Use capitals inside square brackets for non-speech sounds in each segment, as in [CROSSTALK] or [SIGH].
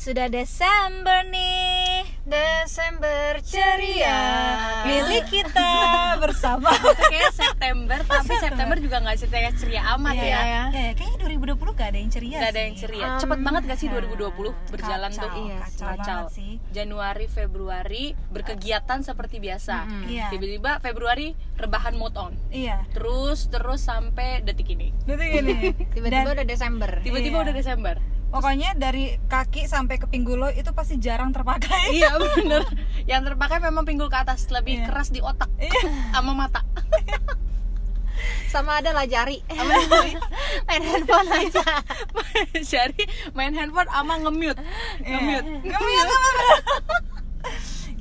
sudah Desember nih. Desember ceria Milik kita bersama. [LAUGHS] kayak September tapi September juga nggak ceria ceria amat Iya, ya ya. ya. Kayaknya 2020 gak ada yang ceria nggak ada sih. yang ceria Um, cepet banget gak sih nah, 2020 berjalan kacau, tuh Iya, kacau, banget sih. Januari Februari berkegiatan seperti biasa Mm-mm. Iya. tiba-tiba Februari rebahan mode on Iya. terus terus sampai detik ini Berarti gini. [LAUGHS] Tiba-tiba udah Desember tiba-tiba Iya. udah Desember pokoknya dari kaki sampai ke pinggul lo itu pasti jarang terpakai. iya [LAUGHS] bener yang terpakai memang pinggul ke atas lebih Iya. keras di otak Iya. [LAUGHS] sama mata Sama ada lah jari [LAUGHS] jari. Main handphone aja jadi main handphone sama nge-mute Iya. nge-mute Nge-mute,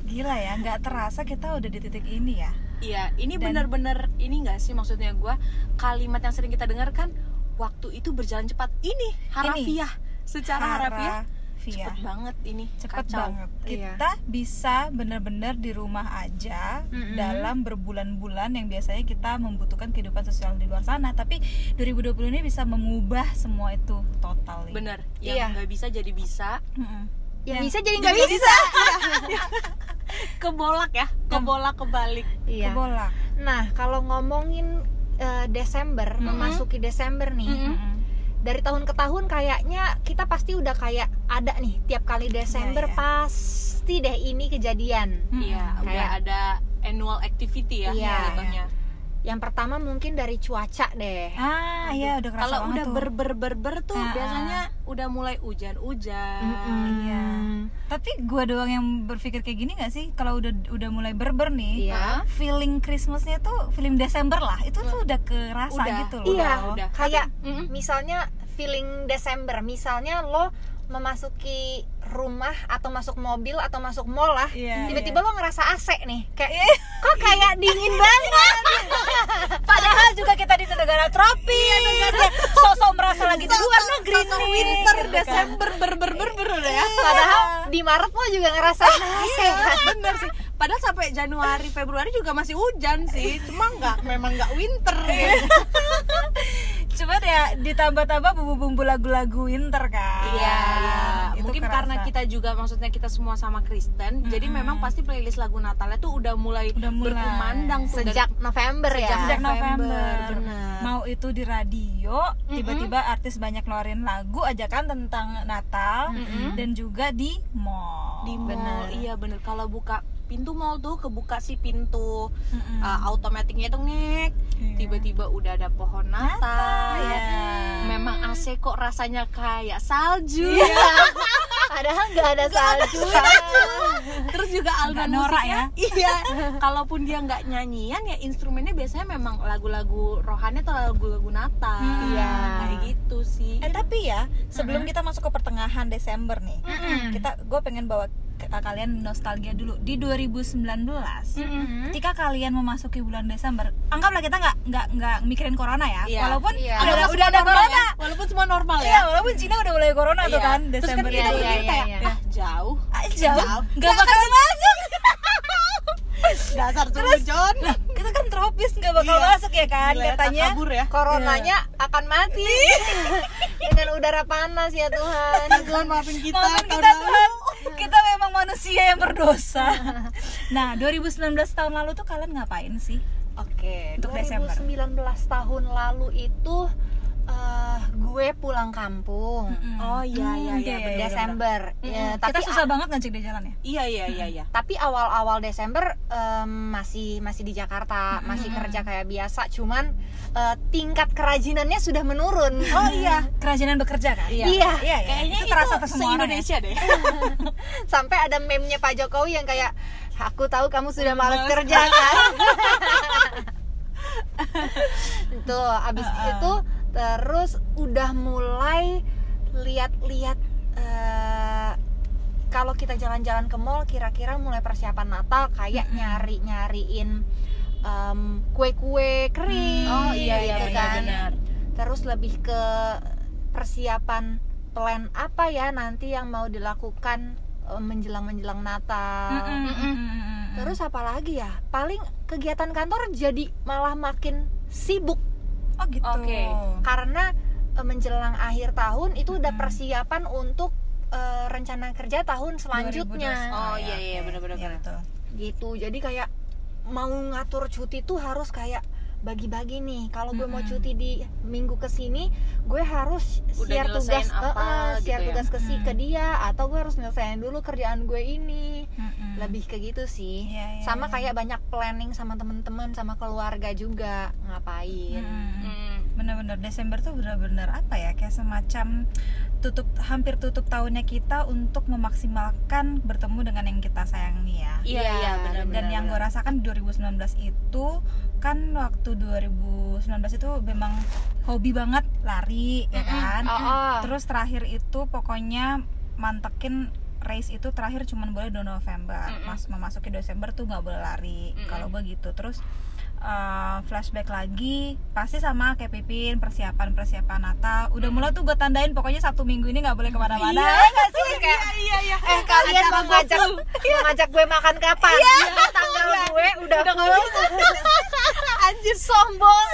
Gila ya, nggak terasa kita udah di titik ini ya. Iya, ini benar-benar ini enggak sih maksudnya gua kalimat yang sering kita dengar kan waktu itu berjalan cepat. Ini harafiah. Secara harafiah Harafiah. cepet banget ini. cepet Kacau. banget Iya. kita bisa benar-benar di rumah aja Mm-mm. dalam berbulan-bulan yang biasanya kita membutuhkan kehidupan sosial di luar sana tapi 2020 ini bisa mengubah semua itu total Bener, Iya. yang nggak bisa jadi bisa, Mm-mm. Yang Yang bisa jadi nggak jadi bisa, [LAUGHS] [LAUGHS] kebolak ya, kebolak kebalik. Iya kebolak Nah kalau ngomongin eh, Desember Mm-mm. Memasuki Desember nih Mm-mm. Dari tahun ke tahun kayaknya kita pasti udah kayak ada nih Tiap kali Desember Iya, iya. pasti deh ini kejadian. Iya, udah Kayak- ada annual activity ya Iya, jatuhnya. Yang pertama mungkin dari cuaca deh ah iya udah kerasa Kalau udah tuh. berber berber tuh Ah, ah. biasanya udah mulai hujan-hujan. Mm-mm. Iya. tapi gua doang yang berpikir kayak gini gak sih kalau udah udah mulai berber nih Iya. feeling Christmasnya tuh feeling Desember lah itu tuh udah kerasa Udah, gitu loh Iya, Udah, udah. kayak Mm-mm. misalnya feeling Desember, misalnya lo memasuki rumah atau masuk mobil atau masuk mall lah, Iya, tiba-tiba lo ngerasa AC nih, kayak kok kayak dingin banget. [LAUGHS] [LAUGHS] Padahal juga kita di negara tropis, ya. sosok merasa lagi di luar negeri nih. winter gitu kan. Desember berber berber ya. Padahal di Maret lo juga ngerasa AC kan. bener sih padahal sampai Januari Februari juga masih hujan sih cuma nggak memang nggak winter [LAUGHS] Cuma ya ditambah-tambah bumbu-bumbu lagu-lagu winter kan. Iya, iya. Itu Mungkin kerasa. karena kita juga maksudnya kita semua sama Kristen, jadi Mm-mm. memang pasti playlist lagu Natalnya tuh udah mulai, Udah mulai. berkumandang tuh dari- Sejak November ya. sejak November, bener. mau itu di radio tiba-tiba artis banyak ngeluarin lagu aja kan tentang Natal Mm-mm. dan juga di mall di mall. Bener. Iya bener. Kalau buka pintu mall tuh kebuka si pintu Mm-mm. uh, automatiknya tuh ngek. Iya. Tiba-tiba udah ada pohon Natal. ya. Memang AC kok rasanya kayak salju. Iya. [LAUGHS] Padahal nggak ada salju. Terus juga alunan norak musiknya, iya. Kalaupun dia nggak nyanyian ya instrumennya biasanya memang lagu-lagu rohani atau lagu-lagu Natal. Hmm. Iya. Kayak gitu sih. Eh tapi ya sebelum kita masuk ke pertengahan Desember nih, Mm-mm. kita gue pengen bawa kalian nostalgia dulu di 2019. Mm-mm. Ketika kalian memasuki bulan Desember, anggaplah kita nggak nggak nggak mikirin corona ya, Iya. walaupun Iya. udah, Walaupun udah ada normal corona. ya. Walaupun semua normal Iya, ya. walaupun Cina udah mulai corona tuh Iya. kan Terus kan Desember kita Iya, berpikir iya, kayak iya. ah jauh. Ah, jauh, Jauh. nggak bakal masuk. [LAUGHS] Dasar Terus John. kita kan tropis nggak bakal Iya. masuk ya kan Gila ya, katanya. kabur ya. Coronanya akan mati [LAUGHS] dengan udara panas ya Tuhan. Tuhan maafin kita. Maafin kita. Tuhan, kita manusia yang berdosa. [LAUGHS] nah, 2019 tahun lalu tuh kalian ngapain sih? Oke, Untuk Desember. 2019 tahun lalu itu eh, gue pulang kampung. Oh iya iya Hmm, iya. iya, bener. iya. Desember. Ya, tapi kita susah banget ngecek di jalan ya. Iya iya iya iya. tapi awal-awal Desember em, masih masih di Jakarta, masih kerja kayak biasa, cuman eh, tingkat kerajinannya sudah menurun. Oh iya. Kerajinan bekerja kan? Iya. iya, iya. Kayaknya itu itu, terasa ke semua orang ya. deh. [LAUGHS] Sampai ada meme-nya Pak Jokowi yang kayak aku tahu kamu sudah malas Malas kerja kan. [LAUGHS] Tuh, abis itu terus udah mulai lihat-lihat eh, kalau kita jalan-jalan ke mall kira-kira mulai persiapan Natal kayak nyari-nyariin em, kue-kue kering Oh iya iya gitu benar kan. benar. Terus lebih ke persiapan plan apa ya nanti yang mau dilakukan eh, menjelang-menjelang Natal. Terus apa lagi ya? Paling kegiatan kantor jadi malah makin sibuk oh gitu. Oke. karena eh, menjelang akhir tahun itu udah persiapan untuk eh, rencana kerja tahun selanjutnya 2021. Oh, ya, iya, iya, benar-benar, benar. betul. gitu jadi kayak mau ngatur cuti tuh harus kayak bagi-bagi nih kalau gue mau Mm-mm. cuti di minggu ke sini gue harus Udah share nyelesain tugas apa eh, eh, gitu share ya. tugas ke si Mm. ke dia atau gue harus nyelesain dulu kerjaan gue ini Mm-mm. lebih ke gitu sih Iya, iya, sama iya. kayak banyak planning sama temen-temen sama keluarga juga ngapain Mm-mm. Hmm. Bener-bener Desember tuh bener-bener apa ya kayak semacam tutup hampir tutup tahunnya kita untuk memaksimalkan bertemu dengan yang kita sayangi ya. Iya, Iya, iya, benar dan yang gue rasakan di 2019 itu kan waktu 2019 itu memang hobi banget lari ya kan? Oh, oh. terus terakhir itu pokoknya mantekin race itu terakhir cuman boleh di November. Mm-mm. mas memasuki Desember tuh nggak boleh lari. Mm-mm. kalau gue gitu. Terus uh, flashback lagi pasti sama kayak Pipin persiapan persiapan Natal. Udah mulai tuh gue tandain pokoknya satu minggu ini nggak boleh ke mana-mana. Iya. Ya sih? kayak iya iya. eh kalian mau ngajak mau [LAUGHS] ngajak gue makan kapan? Tanggal gue udah, full [LAUGHS] anjir sombong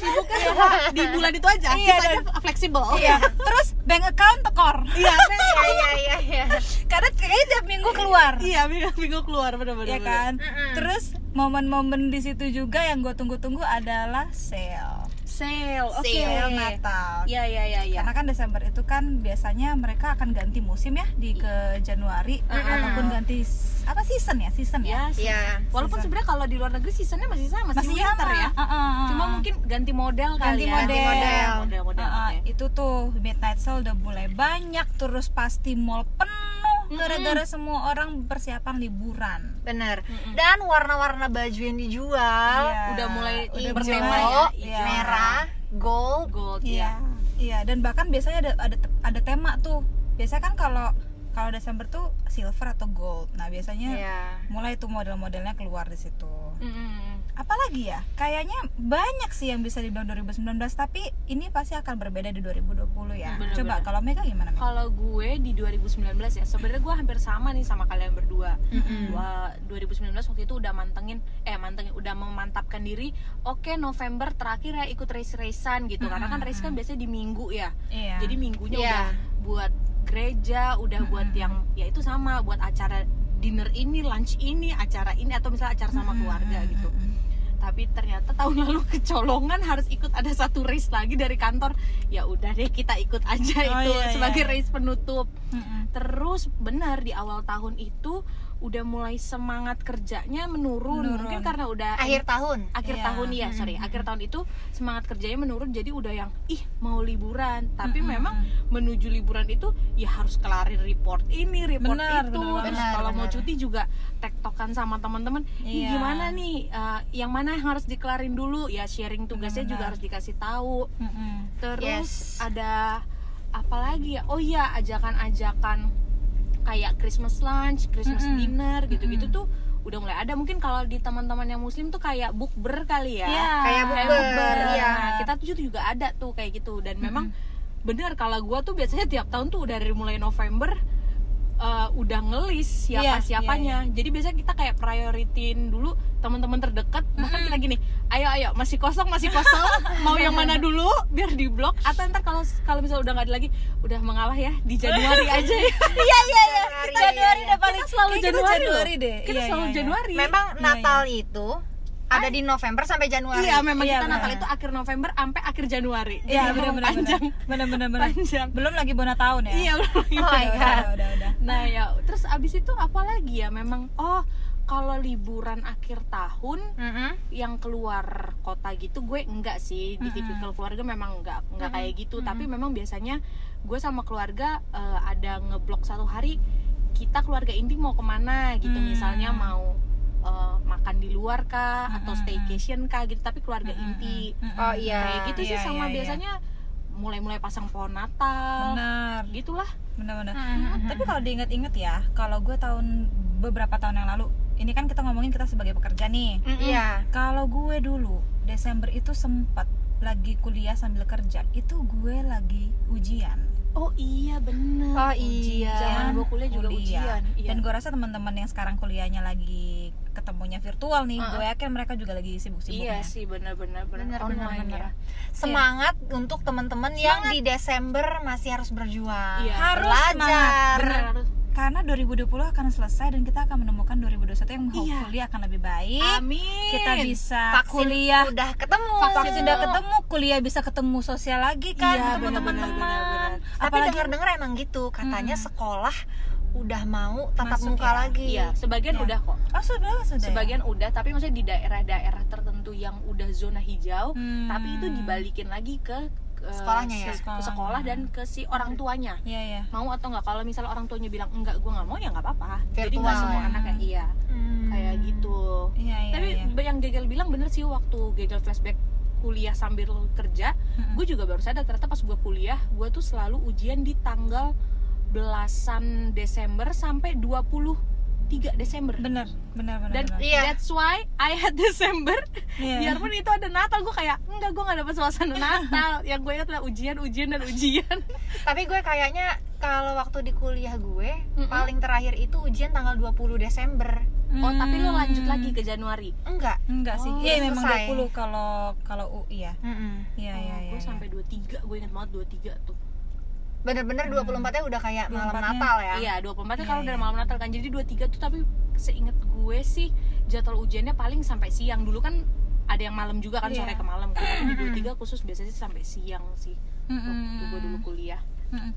sibuknya cuma di bulan itu aja. Iya, sisanya fleksibel. Iya. [LAUGHS] Terus bank account tekor. Iya iya iya iya iya. [LAUGHS] Karena kayaknya tiap minggu keluar. Iya minggu minggu keluar bener-bener. Ya kan? Mm-mm. terus momen-momen di situ juga yang gue tunggu-tunggu adalah sale sale oke sale Natal iya iya iya iya karena kan Desember itu kan biasanya mereka akan ganti musim ya di ke Januari Mm-mm. ataupun ganti apa season ya season ya ya sih. Iya. walaupun Season. sebenarnya kalau di luar negeri seasonnya masih sama masih winter sama ya Uh, uh, uh, cuma mungkin ganti model ganti kali ya model, model. model model Uh, uh, oke. itu tuh midnight sale udah mulai banyak terus pasti mall penuh gara-gara semua orang persiapan liburan bener Mm-mm. dan warna-warna baju yang dijual Iya. udah mulai hijau, bertema ya Iya. merah gold gold Iya, iya dan bahkan biasanya ada ada ada tema tuh. Biasanya kan kalau kalau Desember tuh silver atau gold. Nah, biasanya Iya. mulai tuh model-modelnya keluar di situ. Mm-mm. Apalagi ya? Kayaknya banyak sih yang bisa dibilang 2019, tapi ini pasti akan berbeda di 2020 ya. Bener-bener. Coba kalau Mega gimana? Kalau gue di 2019 ya, sebenarnya gue hampir sama nih sama kalian berdua. Mm-mm. Wah, 2019 waktu itu udah mantengin, eh mantengin, udah memantapkan diri. Oke, November terakhir ya ikut race-racean gitu. Karena kan race kan biasanya di minggu ya. Iya. Jadi minggunya Iya. udah buat gereja, udah buat Mm-mm. yang ya itu sama, buat acara dinner ini, lunch ini, acara ini atau misalnya acara sama keluarga gitu. Tapi ternyata tahun lalu [LAUGHS] kecolongan harus ikut ada satu race lagi dari kantor. Ya udah deh kita ikut aja Oh, itu iya, sebagai iya. race penutup. Mm-mm. Terus benar di awal tahun itu udah mulai semangat kerjanya menurun, Menurun. mungkin karena udah akhir tahun akhir Iya. tahun ya sorry Mm-mm. akhir tahun itu semangat kerjanya menurun jadi udah yang ih mau liburan tapi Mm-mm. memang menuju liburan itu ya harus kelarin report ini report Benar, itu benar terus kalau mau cuti juga tektokan sama teman-teman "Ih, Iya. gimana nih eh, yang mana yang harus dikelarin dulu ya sharing tugasnya juga Benar. harus dikasih tahu Mm-mm. terus Yes. ada apa lagi ya oh iya ajakan-ajakan kayak Christmas lunch, Christmas Mm-mm. dinner gitu-gitu Mm-mm. tuh udah mulai ada mungkin kalau di teman-teman yang muslim tuh kayak bukber kali ya Iya. Kayak kayak bukber, bukber iya. Nah, kita tuh juga ada tuh kayak gitu dan memang bener kalau gua tuh biasanya tiap tahun tuh dari mulai November eh, udah ngelis siapa Iya, siapanya jadi biasanya kita kayak prioritin dulu teman-teman terdekat. Bahkan kita gini ayo ayo masih kosong masih kosong. [LAUGHS] Mau yang mana dulu? Biar di blok atau ntar kalau kalau misalnya udah nggak ada lagi udah mengalah ya di Januari [LAUGHS] aja. Ya Iya iya iya. Januari, Januari udah paling selalu Januari, deh. kita Iya, selalu iya, iya. Januari. Memang Iya, Natal itu ada di November sampai Januari Iya, memang Iya, kita Natal benar. itu akhir November sampai akhir Januari. Iya Jadi benar memang benar panjang. benar benar benar. Panjang. Belum lagi bona tahun ya. Iya, belum lagi. Oh my Udah, God. udah, udah, udah. Nah, ya terus abis itu apa lagi ya? Memang oh kalau liburan akhir tahun Mm-mm. yang keluar kota gitu gue enggak sih di Mm-mm. tipikal keluarga memang enggak enggak kayak gitu Mm-mm. tapi memang biasanya gue sama keluarga eh, ada ngeblok satu hari kita keluarga inti mau ke mana gitu Mm. misalnya mau eh, makan di luar kah atau Mm-mm. staycation kah gitu tapi keluarga Mm-mm. inti Mm-mm. Oh, iya. kayak gitu sih Iya, sama iya, iya. biasanya mulai-mulai pasang pohon Natal Benar. gitulah Benar-benar. Mm-mm. Tapi kalau diinget-inget ya, kalau gue tahun beberapa tahun yang lalu, ini kan kita ngomongin kita sebagai pekerja nih. Iya. Kalau gue dulu Desember itu sempat lagi kuliah sambil kerja, itu gue lagi ujian. oh iya bener Oh, iya. zaman gue kuliah juga Kuliah. ujian iya. Dan gue rasa teman-teman yang sekarang kuliahnya lagi ketemunya virtual nih, Uh-uh. gue yakin mereka juga lagi sibuk-sibuknya. iya sih bener-bener bener Bener, bener, online bener. ya semangat untuk teman-teman yang di Desember masih harus berjuang. Iya. Harus belajar. semangat, bener harus. Karena 2020 akan selesai dan kita akan menemukan 2021 yang Iya. hopefully akan lebih baik. Amin. Kita bisa vaksin kuliah. udah ketemu. Vaksin sudah ketemu kuliah bisa ketemu sosial lagi kan Iya, ketemu benar, benar, benar, teman-teman tapi apalagi dengar-dengar emang gitu katanya Mm. sekolah udah mau tatap Masuk muka ya? lagi iya sebagian Iya. udah kok oh sudah sudah ya? sebagian udah tapi maksudnya di daerah-daerah tertentu yang udah zona hijau Hmm. tapi itu dibalikin lagi ke Sekolahnya ya? se- ke sekolah dan ke si orang tuanya Iya ya. mau atau nggak kalau misalnya orang tuanya bilang enggak gue nggak mau ya nggak apa-apa jadi nggak semua ya? anak kayak iya Hmm. kayak gitu Iya iya. tapi iya. yang Gegel bilang bener sih waktu Gegel flashback kuliah sambil kerja Mm-mm. gue juga baru sadar ternyata pas gue kuliah gue tuh selalu ujian di tanggal belasan Desember sampai 23 Desember bener bener bener. dan bener. Iya. that's why I had Desember Iya. biarpun itu ada Natal gue kayak enggak gue gak dapet suasana Natal [LAUGHS] yang gue ingat adalah ujian ujian dan ujian tapi gue kayaknya kalau waktu di kuliah gue Mm-mm. paling terakhir itu ujian tanggal 20 Desember oh tapi lo lanjut lagi ke Januari enggak enggak sih Oh, iya udah memang selesai. 20 kalau kalau UI ya Mm-mm. iya iya iya gue iya. sampai 23 gue inget banget 23 tuh bener-bener 24 nya udah kayak malam 24-nya Natal ya Iya, 24 nya Iya, kalau dari malam Natal kan. Jadi 23 tuh tapi seinget gue sih jadwal ujiannya paling sampai siang. Dulu kan ada yang malam juga kan Iya. sore ke malam. kan. Tapi di 23 khusus biasanya sih sampai siang sih. Waktu gue dulu kuliah.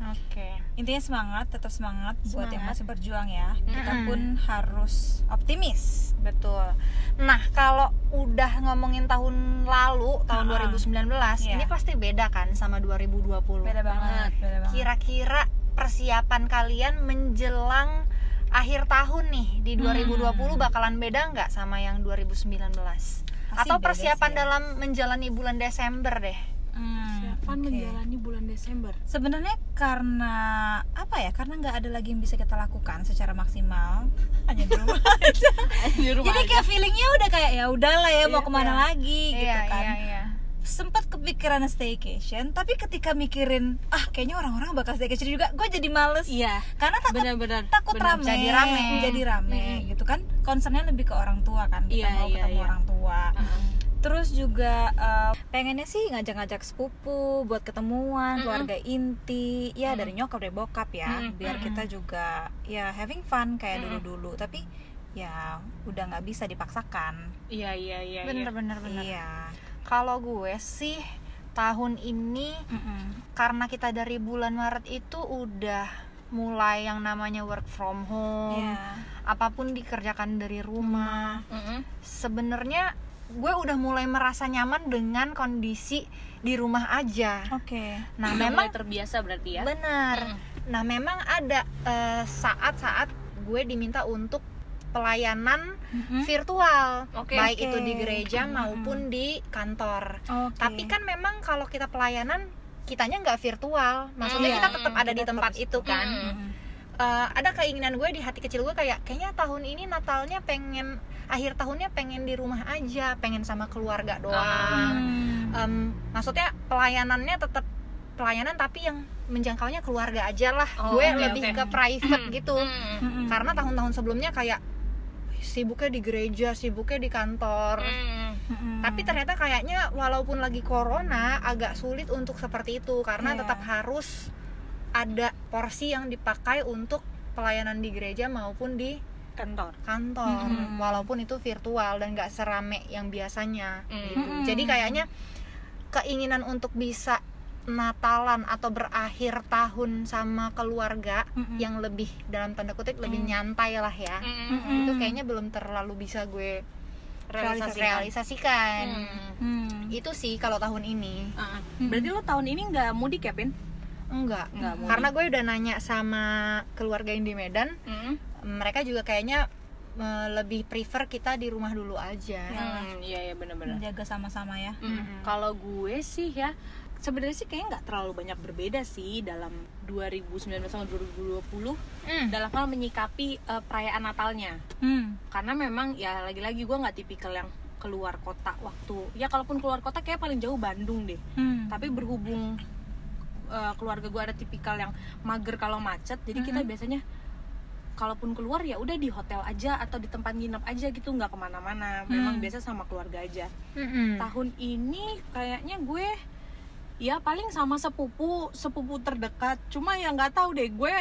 Oke. Intinya semangat tetap semangat, buat yang Semangat. masih berjuang ya. Kita pun harus optimis. Betul. Nah kalau udah ngomongin tahun lalu tahun Ah, 2019 iya. ini pasti beda kan sama 2020 beda banget beda banget. kira-kira persiapan kalian menjelang akhir tahun nih di 2020 Hmm. bakalan beda nggak sama yang 2019 atau beda persiapan sih. ya. dalam menjalani bulan Desember deh? Hmm, Siapa oke. menjalani bulan Desember? sebenarnya karena apa ya karena nggak ada lagi yang bisa kita lakukan secara maksimal [LAUGHS] hanya di rumah [LAUGHS] aja di rumah jadi aja. kayak feelingnya udah kayak ya udahlah ya mau Iya, ke mana iya. lagi gitu iya kan iya iya sempat kepikiran staycation tapi ketika mikirin ah kayaknya orang-orang bakal staycation juga gue jadi males Iya. karena takut Benar-benar. takut benar. rame Jadi rame. jadi rame Mm-mm. gitu kan concernnya lebih ke orang tua kan kita Iya, mau iya, ketemu iya. orang tua Heeh. Terus juga eh, pengennya sih ngajak-ngajak sepupu buat ketemuan Mm-mm. keluarga inti ya Mm-mm. dari nyokap dari bokap ya Mm-mm. biar Mm-mm. kita juga ya having fun kayak dulu-dulu tapi ya udah nggak bisa dipaksakan Iya, iya, iya. bener iya. bener bener iya kalau gue sih tahun ini Mm-mm. karena kita dari bulan Maret itu udah mulai yang namanya work from home Iya. apa pun dikerjakan dari rumah Mm-mm. sebenarnya gue udah mulai merasa nyaman dengan kondisi di rumah aja oke nah Udah memang mulai terbiasa berarti ya. benar Mm. nah memang ada eh, saat-saat gue diminta untuk pelayanan Mm-mm. virtual Oke. baik Oke. itu di gereja Mm-mm. maupun di kantor Oke. tapi kan memang kalau kita pelayanan kitanya nggak virtual maksudnya Iya, kita tetap ada di kita tempat itu kan Mm. Eh, ada keinginan gue di hati kecil gue kayak kayaknya tahun ini Natalnya pengen akhir tahunnya pengen di rumah aja pengen sama keluarga doang Hmm. Em, maksudnya pelayanannya tetap pelayanan tapi yang menjangkaunya keluarga aja lah Oh, gue oke, lebih oke. ke private [CLEARS THROAT] gitu Mm. Mm-mm. karena tahun-tahun sebelumnya kayak sibuknya di gereja sibuknya di kantor Mm. Tapi ternyata kayaknya walaupun lagi corona agak sulit untuk seperti itu karena Iya. tetap harus ada porsi yang dipakai untuk pelayanan di gereja maupun di kantor. kantor Mm-mm. walaupun itu virtual dan gak serame yang biasanya Mm. gitu. Mm-mm. jadi kayaknya keinginan untuk bisa Natalan atau berakhir tahun sama keluarga Mm-mm. yang lebih dalam tanda kutip lebih Mm. nyantai lah ya Mm-mm. itu kayaknya belum terlalu bisa gue Realisasikan. realisasikan Mm. Hmm. itu sih kalau tahun ini Ah, Berarti lo tahun ini nggak mudik ya, Pin? Enggak Nggak mudik. karena gue udah nanya sama keluarga yang di Medan Mm. mereka juga kayaknya eh, lebih prefer kita di rumah dulu aja Hmm, iya iya benar-benar. menjaga sama-sama ya Mm. Mm-mm. Kalau gue sih ya sebenarnya sih kayaknya nggak terlalu banyak berbeda sih dalam 2019 sama 2020 Hmm. dalam hal menyikapi eh, perayaan Natalnya. Hmm. Karena memang ya lagi-lagi gue nggak tipikal yang keluar kota waktu ya kalaupun keluar kota kayak paling jauh Bandung deh. Hmm. Tapi berhubung eh, keluarga gue ada tipikal yang mager kalau macet, jadi kita Mhm. biasanya kalaupun keluar ya udah di hotel aja atau di tempat nginep aja gitu nggak ke mana-mana. Memang Hmm. biasa sama keluarga aja Mm-mm. tahun ini kayaknya gue ya paling sama sepupu sepupu terdekat cuma ya nggak tahu deh gue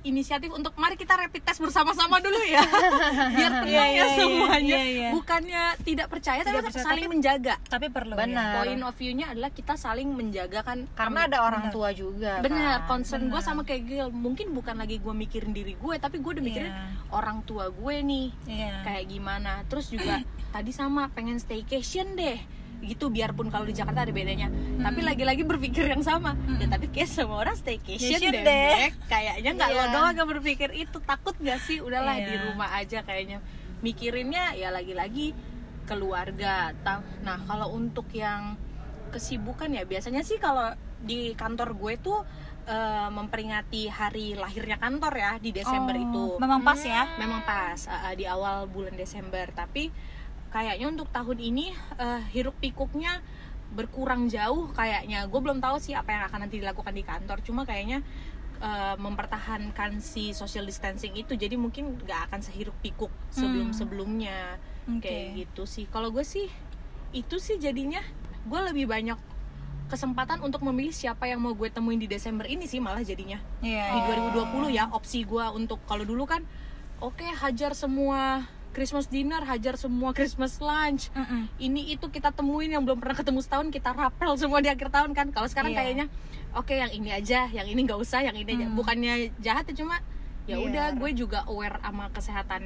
berinisiatif untuk mari kita rapid test bersama-sama dulu ya [LAUGHS] biar tenang Iya, ya iya, iya, semuanya iya, iya. bukannya tidak percaya tapi Tidak percaya, saling tapi- menjaga tapi perlu Benar. point of view-nya adalah kita saling menjaga kan karena ada orang Benar. tua juga bener kan. concern gue Benar. sama kayak Gil mungkin bukan lagi gue mikirin diri gue tapi gue udah mikirin Iya. orang tua gue nih Iya. kayak gimana terus juga [CLEARS THROAT] tadi sama pengen staycation deh gitu biarpun kalau di Jakarta ada bedanya. Tapi lagi-lagi berpikir yang sama. Ya tapi kayak semua orang staycation deh, deh. [LAUGHS] Kayaknya nggak lo Iya. doang yang berpikir itu. Takut gak sih? Udahlah Iya. di rumah aja kayaknya. Mikirinnya ya lagi-lagi keluarga nah kalau untuk yang kesibukan ya biasanya sih kalau di kantor gue tuh eh, memperingati hari lahirnya kantor ya di Desember Oh, itu. memang pas ya? Memang pas uh, uh, di awal bulan Desember. Tapi kayaknya untuk tahun ini uh, hiruk pikuknya berkurang jauh kayaknya. Gue belum tahu sih apa yang akan nanti dilakukan di kantor. Cuma kayaknya uh, mempertahankan si social distancing itu jadi mungkin nggak akan sehiruk pikuk sebelum sebelumnya. Oke. kayak gitu sih. Kalau gue sih itu sih jadinya gue lebih banyak kesempatan untuk memilih siapa yang mau gue temuin di Desember ini sih malah jadinya. Iya, di iya. 2020 ya opsi gua untuk kalau dulu kan oke hajar semua Christmas dinner hajar semua Christmas lunch Mm-mm. ini itu kita temuin yang belum pernah ketemu setahun kita rapel semua di akhir tahun kan kalau sekarang Iya. kayaknya oke yang ini aja yang ini nggak usah yang ini aja Hmm. bukannya jahat ya cuma ya Iya. udah gue juga aware sama kesehatan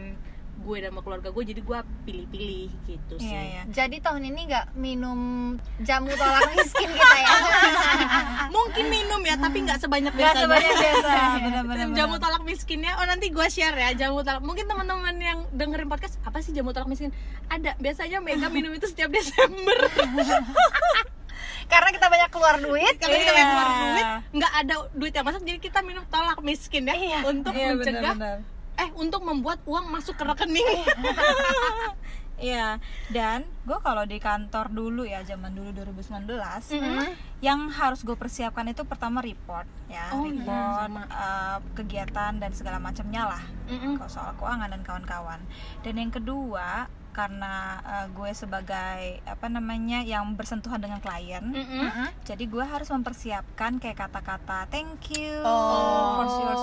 gue dan sama keluarga gue jadi gue pilih-pilih gitu sih Iya, iya. jadi tahun ini nggak minum jamu tolak miskin kita ya [LAUGHS] mungkin minum ya tapi nggak sebanyak Nggak biasanya sebanyak biasa, [LAUGHS] benar-benar. jamu tolak miskinnya oh nanti gue share ya jamu tolak mungkin teman-teman yang dengerin podcast apa sih jamu tolak miskin ada biasanya Mega minum itu setiap Desember [LAUGHS] karena kita banyak keluar duit kalau kita Iya. keluar duit nggak ada duit yang masuk jadi kita minum tolak miskin ya untuk Iya, mencegah benar-benar. Eh untuk membuat uang masuk ke rekening [LAUGHS] Iya, dan gue kalau di kantor dulu ya zaman dulu 2019, Mm-mm. yang harus gue persiapkan itu pertama report ya, Oh, iya, report sama. eh, kegiatan dan segala macamnya lah, Mm-mm. kalau soal keuangan dan kawan-kawan. Dan yang kedua karena eh, gue sebagai apa namanya yang bersentuhan dengan klien, Mm-mm. jadi gue harus mempersiapkan kayak kata-kata thank you Oh. for your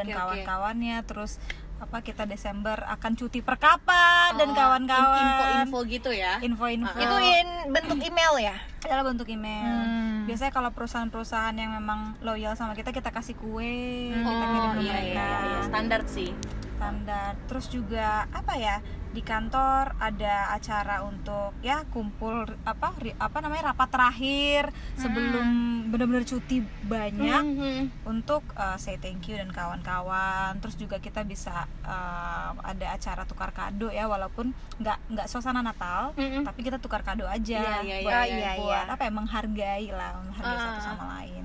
dan oke. kawan-kawannya, terus apa kita Desember akan cuti per kapan dan Oh, kawan-kawan. info-info gitu ya? Info-info. Itu in bentuk email ya? Adalah bentuk email. Hmm. biasanya kalau perusahaan-perusahaan yang memang loyal sama kita kita kasih kue kita oh kirim ke iya, mereka. iya, iya. standar sih standar terus juga apa ya di kantor ada acara untuk ya kumpul apa ri- apa namanya rapat terakhir sebelum benar-benar cuti banyak Mhm. untuk uh, say thank you dan kawan-kawan terus juga kita bisa uh, ada acara tukar kado ya walaupun nggak nggak suasana Natal Mm-mm. tapi kita tukar kado aja Iya, iya, buat, iya, iya, buat iya. apa ya menghargai lah menghargai Ah. satu sama lain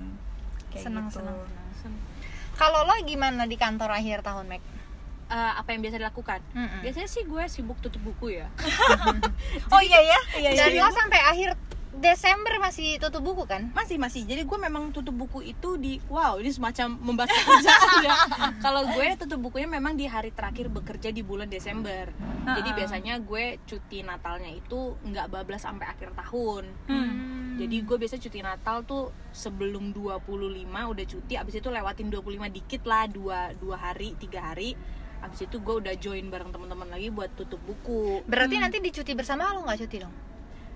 kayak Senang, gitu senang. kalau lo gimana di kantor akhir tahun Mac Eh, apa yang biasa dilakukan. Mm-mm. biasanya sih gue sibuk tutup buku ya. [LAUGHS] [LAUGHS] Oh iya ya? Iya dan iya lo sampai akhir Desember masih tutup buku kan? Masih masih. Jadi gue memang tutup buku itu di wow ini semacam membahas pekerjaan ya. [LAUGHS] Kalau gue tutup bukunya memang di hari terakhir bekerja di bulan Desember. Jadi Ha-ha. biasanya gue cuti Natalnya itu nggak bablas sampai akhir tahun. Hmm. jadi gue biasa cuti Natal tuh sebelum 25 udah cuti abis itu lewatin 25 dikit lah dua dua hari tiga hari abis itu gue udah join bareng teman-teman lagi buat tutup buku berarti nanti di cuti bersama lo nggak cuti dong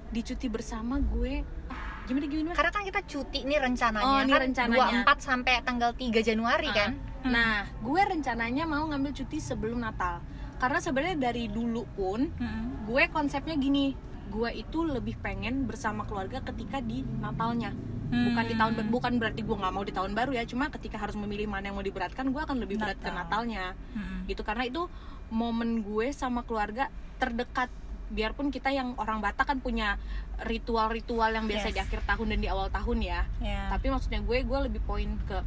di cuti bersama gue ah, gimana gimana karena kan kita cuti nih rencananya Oh, ini kan rencananya. 24 sampai tanggal 3 Januari Ah. kan Nah, gue rencananya mau ngambil cuti sebelum Natal. Karena sebenarnya dari dulu pun Mm-mm. gue konsepnya gini, gue itu lebih pengen bersama keluarga ketika di Natalnya. Bukan di tahun ber- bukan berarti gue nggak mau di tahun baru ya, cuma ketika harus memilih mana yang mau diberatkan, gue akan lebih berat ke Natal. Natalnya. Mm-mm. Gitu karena itu momen gue sama keluarga terdekat biarpun kita yang orang Batak kan punya ritual-ritual yang biasa Yes. di akhir tahun dan di awal tahun ya Ya. tapi maksudnya gue gue lebih poin ke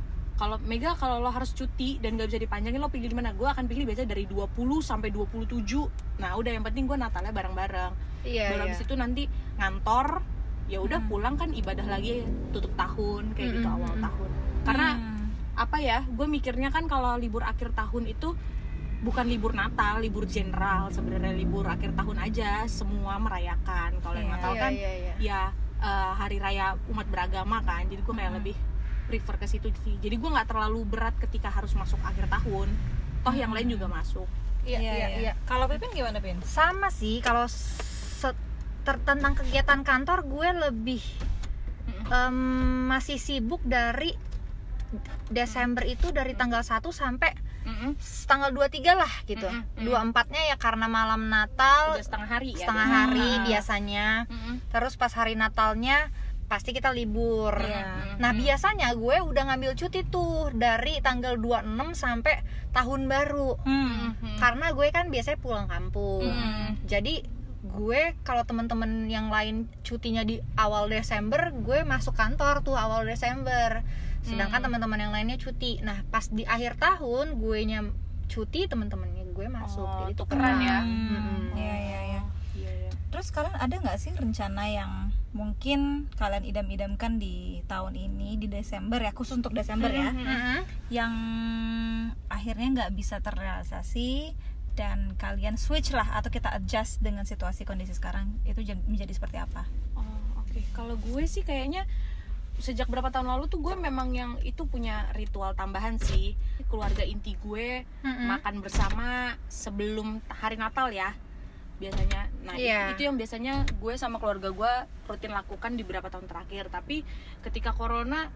kalau Mega kalau lo harus cuti dan gak bisa dipanjangin lo pilih di mana gue akan pilih biasanya dari 20 sampai 27 nah udah yang penting gue Natalnya bareng-bareng iya baru iya. itu nanti ngantor ya udah Hmm. pulang kan ibadah lagi tutup tahun kayak gitu Mm-mm, awal mm-mm. tahun karena Hmm. apa ya gue mikirnya kan kalau libur akhir tahun itu bukan libur Natal libur general sebenarnya libur akhir tahun aja semua merayakan kalau yang Iya. Natal Iya, kan iya, iya. ya eh, hari raya umat beragama kan jadi gue kayak Mm-mm. lebih prefer ke situ sih jadi gue nggak terlalu berat ketika harus masuk akhir tahun toh yang lain juga masuk iya iya iya kalau Pipin gimana Pin sama sih kalau tentang kegiatan kantor gue lebih em, masih sibuk dari Desember itu dari tanggal 1 sampai Mm-mm. tanggal 23 lah gitu. Mm-mm, mm. 24-nya ya karena malam Natal udah setengah hari ya setengah hari biasanya. Mm-mm. Terus pas hari Natalnya pasti kita libur. Iya. Nah, biasanya gue udah ngambil cuti tuh dari tanggal 26 sampai tahun baru. Hmm. Mm-mm. Karena gue kan biasanya pulang kampung. Mm-mm. Jadi gue kalau teman-teman yang lain cutinya di awal Desember, gue masuk kantor tuh awal Desember. Sedangkan Hmm. teman-teman yang lainnya cuti. Nah, pas di akhir tahun gue nya cuti, teman-temannya gue masuk. Oh, Jadi tukeran ya. Iya iya iya. Iya, iya. Terus kalian ada nggak sih rencana yang mungkin kalian idam-idamkan di tahun ini di Desember ya khusus untuk Desember ya Mhm. Mm-mm. yang akhirnya nggak bisa terrealisasi dan kalian switch lah atau kita adjust dengan situasi kondisi sekarang itu menjadi seperti apa? Oh, oke. Kalau gue sih kayaknya sejak berapa tahun lalu tuh gue memang yang itu punya ritual tambahan sih. Keluarga inti gue Mm-mm. makan bersama sebelum hari Natal ya. Biasanya. Nah, itu- Iya. itu, yang biasanya gue sama keluarga gue rutin lakukan di beberapa tahun terakhir. Tapi ketika corona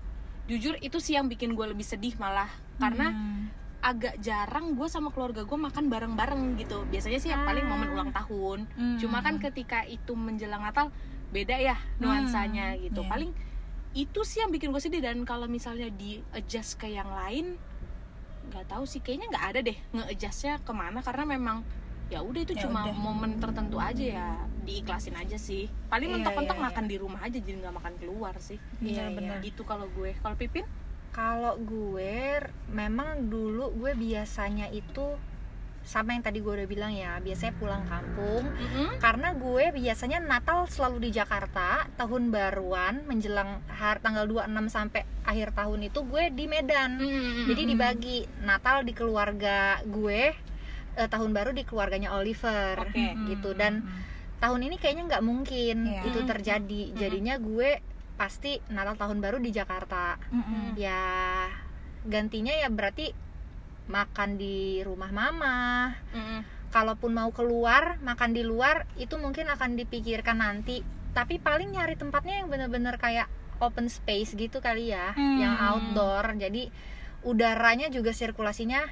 jujur itu sih yang bikin gue lebih sedih malah karena Hmm. agak jarang gue sama keluarga gue makan bareng-bareng gitu. Biasanya sih yang paling momen ulang tahun. Hmm. Cuma kan ketika itu menjelang Natal beda ya nuansanya Hmm, gitu. iya. Paling itu sih yang bikin gue sedih dan kalau misalnya di adjust ke yang lain nggak tahu sih kayaknya nggak ada deh nge-adjustnya ke mana karena memang ya udah itu Ya cuma udah. momen tertentu aja ya diiklasin aja sih paling Iya, mentok-mentok iya, iya. makan di rumah aja jadi nggak makan keluar sih Iya, Bener-bener. gitu kalau gue kalau Pipin Kalau gue memang dulu gue biasanya itu sama yang tadi gue udah bilang ya, biasanya pulang kampung Mm-mm. karena gue biasanya Natal selalu di Jakarta, tahun baruan menjelang har tanggal 26 sampai akhir tahun itu gue di Medan. Mm-mm. Jadi dibagi Natal di keluarga gue, eh, tahun baru di keluarganya Oliver Oke. gitu dan tahun ini kayaknya nggak mungkin Iya. itu terjadi. Jadinya gue pasti Natal tahun baru di Jakarta. Mm-mm. Ya gantinya ya berarti makan di rumah mama. Mm-mm. Kalaupun mau keluar makan di luar itu mungkin akan dipikirkan nanti. Tapi paling nyari tempatnya yang bener-bener kayak open space gitu kali ya, Hmm. yang outdoor. Jadi udaranya juga sirkulasinya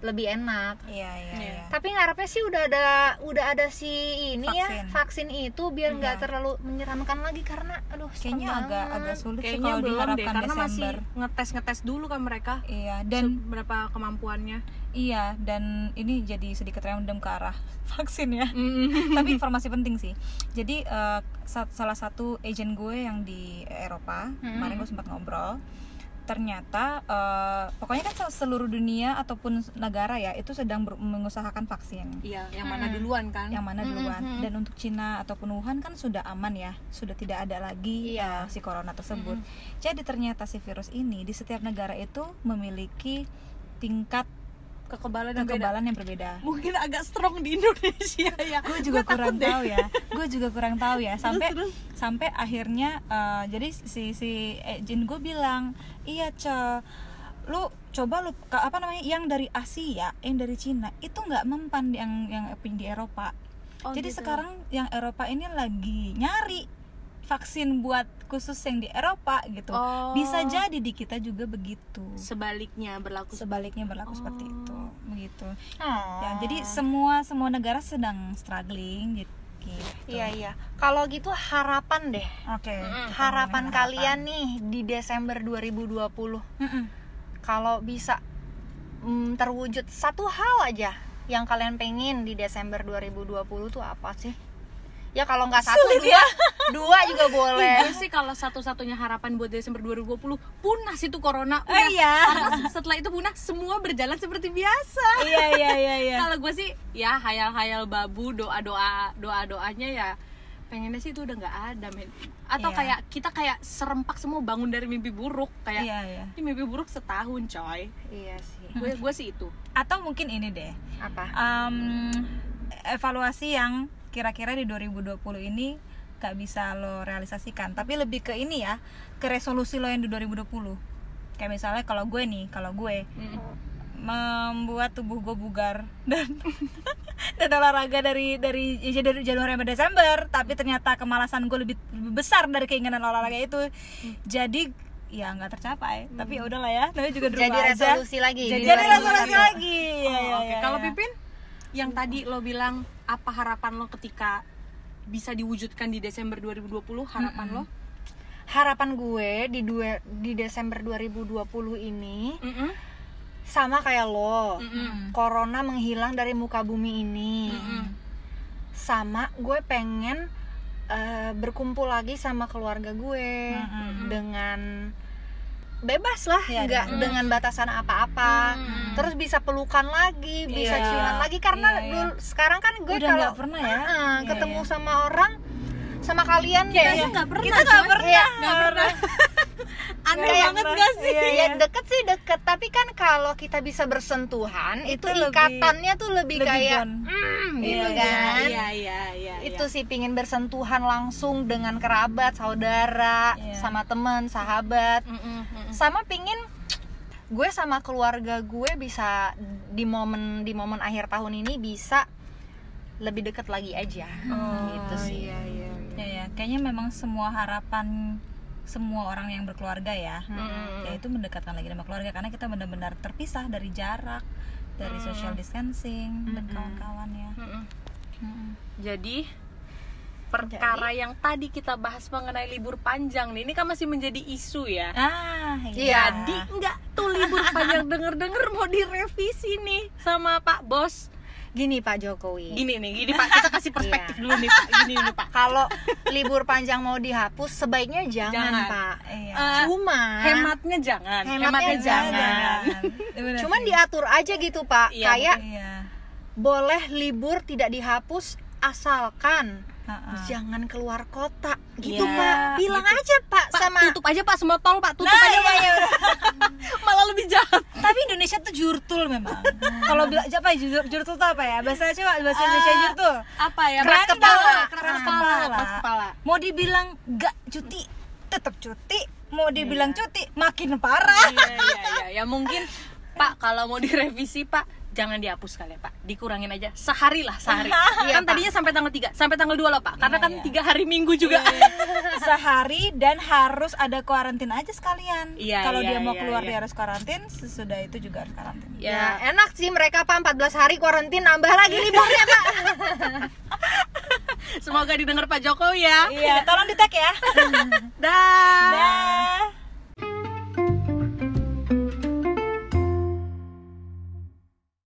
lebih enak. Iya iya Iya. iya. Tapi ngarepnya sih udah ada udah ada si ini ya Vaksin. vaksin itu biar nggak Iya. terlalu menyeramkan lagi karena aduh Kayaknya agak banget. agak sulit sih kayaknya kalau belum deh diharapkan karena masih Desember. ngetes ngetes dulu kan mereka Iya dan berapa kemampuannya iya dan ini jadi sedikit random ke arah [LAUGHS] vaksin ya. [LAUGHS] Tapi informasi penting sih. Jadi sa- salah satu agent gue yang di Eropa Hmm. kemarin gue sempat ngobrol. Ternyata eh, pokoknya kan seluruh dunia ataupun negara ya itu sedang ber- mengusahakan vaksin. Iya, yang mana Mm. duluan kan? yang mana duluan Mhm. dan untuk Cina ataupun Wuhan kan sudah aman ya sudah tidak ada lagi Iya. uh, si corona tersebut jadi ternyata si virus ini di setiap negara itu memiliki tingkat kekebalan yang beda. kekebalan yang berbeda Mungkin agak strong di Indonesia ya. gue juga Gua kurang deh. tahu ya gue juga kurang tahu ya sampai terus. sampai akhirnya uh, jadi si si agent gue bilang iya ce lu coba lu apa namanya yang dari Asia yang dari Cina itu nggak mempan yang yang di Eropa Oh, Jadi gitu. sekarang yang Eropa ini lagi nyari vaksin buat khusus yang di Eropa gitu. Oh. Bisa jadi di kita juga begitu. sebaliknya berlaku Sebaliknya berlaku seperti Oh. itu, begitu. Oh. Ya, jadi semua semua negara sedang struggling gitu. gitu. Iya iya. Kalau gitu harapan deh. Oke. Mm-mm. Harapan Ngomongin kalian nih di Desember 2020. Mm-mm. Kalau bisa mm, terwujud satu hal aja yang kalian pengen di Desember 2020 tuh apa sih? Ya kalau nggak satu dua, dua juga boleh. Gue sih kalau satu-satunya harapan buat Desember 2020 punah sih tuh corona Oh, udah. iya. Karena setelah itu punah semua berjalan seperti biasa. Iya iya iya iya. Kalau gue sih ya hayal-hayal babu doa-doa doa-doanya ya pengennya sih itu udah nggak ada men. Atau Iya. kayak kita kayak serempak semua bangun dari mimpi buruk kayak Iya iya. ini mimpi buruk setahun coy. Iya sih. Gue gue sih itu. Atau mungkin ini deh. Apa? Em, evaluasi yang kira-kira di 2020 ini gak bisa lo realisasikan. Tapi lebih ke ini ya ke resolusi lo yang di 2020 kayak misalnya kalau gue nih kalau gue membuat tubuh gue bugar [LAUGHS] dan dan olahraga dari dari ya dari Januari sampai Desember tapi ternyata kemalasan gue lebih, lebih besar dari keinginan olahraga itu. Jadi ya nggak tercapai. Tapi ya udahlah ya tapi juga di jadi rumah aja. resolusi lagi jadi, di jadi 2021. resolusi lagi Oh, Ya, ya, oke. ya, Kalau ya. Pipin, yang tadi lo bilang apa harapan lo ketika bisa diwujudkan di Desember 2020? Harapan lo? harapan gue di dua di Desember 2020 ini Mm-mm. sama kayak lo Mm-mm. corona menghilang dari muka bumi ini Mm-mm. sama gue pengen eh, berkumpul lagi sama keluarga gue Mm-mm. dengan bebas lah Iya, nggak dengan- dengan batasan apa-apa Mm. terus bisa pelukan lagi bisa Iya. ciuman lagi karena Iya, iya. dulu sekarang kan gue Udah kalau pernah ya? Ah, Iya, ketemu iya. sama orang sama kalian Kita kayak aja nggak pernah. kita nggak pernah Iya. nggak pernah Aneh Kayak banget gak sih? Iya, ya iya. deket sih deket tapi kan kalau kita bisa bersentuhan itu, Itu lebih- ikatannya tuh lebih, lebih kayak bond. mm, Iya, gitu iya, kan Iya, iya, iya. itu sih pingin bersentuhan langsung dengan kerabat saudara Iya. sama teman sahabat Mm-mm, mm-mm. sama pingin gue sama keluarga gue bisa di momen di momen akhir tahun ini bisa lebih deket lagi aja gitu sih Iya, iya, iya. ya ya kayaknya memang semua harapan semua orang yang berkeluarga ya Mm-mm. yaitu mendekatkan lagi sama keluarga karena kita benar-benar terpisah dari jarak dari Hmm. social distancing dan Mm-mm. kawan-kawan ya Mm-mm. Mm-mm. Jadi perkara yang tadi kita bahas mengenai libur panjang nih, ini kan masih menjadi isu ya. ah Iya. Jadi nggak tuh libur panjang [LAUGHS] denger-denger mau direvisi nih sama Pak Bos. Gini Pak Jokowi Gini nih, gini Pak, kita kasih perspektif Iya. dulu nih Pak. Gini nih Pak. kalau libur panjang mau dihapus sebaiknya jangan, Jangan. Pak iya Eh, cuma Hematnya jangan. Hematnya jangan. [LAUGHS] Bener cuman diatur aja gitu Pak Iya, kayak iya boleh libur tidak dihapus asalkan Ha-ha. jangan keluar kota gitu Iya, Pak bilang aja Pak, Pak, sama tutup aja Pak semua tol Pak, tutup Nah, aja iya, Pak. iya. [LAUGHS] Malah lebih jahat. tapi Indonesia tuh jurtul memang [LAUGHS] kalau bilang apa jur, jurtul tuh apa ya bahasa coba bahasa Indonesia Ah. jurtul Apa ya? Keras kepala, keras kepala, keras kepala. mau dibilang gak cuti tetap cuti mau dibilang cuti makin parah Iya, iya, iya. Ya mungkin Pak kalau mau direvisi Pak jangan dihapus kali ya Pak. Dikurangin aja. Sehari lah sehari. [LAUGHS] Iya, kan Pak. tadinya sampai tanggal 3 sampai tanggal 2 lah Pak. Karena Iya, kan iya. tiga hari minggu juga. [LAUGHS] sehari dan harus ada karantina aja sekalian. Iya, kalau iya, dia mau iya, keluar iya. dia harus karantin sesudah itu juga harus karantin ya ya enak sih mereka Pak. 14 hari kuarantin nambah lagi liburnya Pak. [LAUGHS] Semoga didengar Pak Jokowi ya. Iya tolong di tag ya dah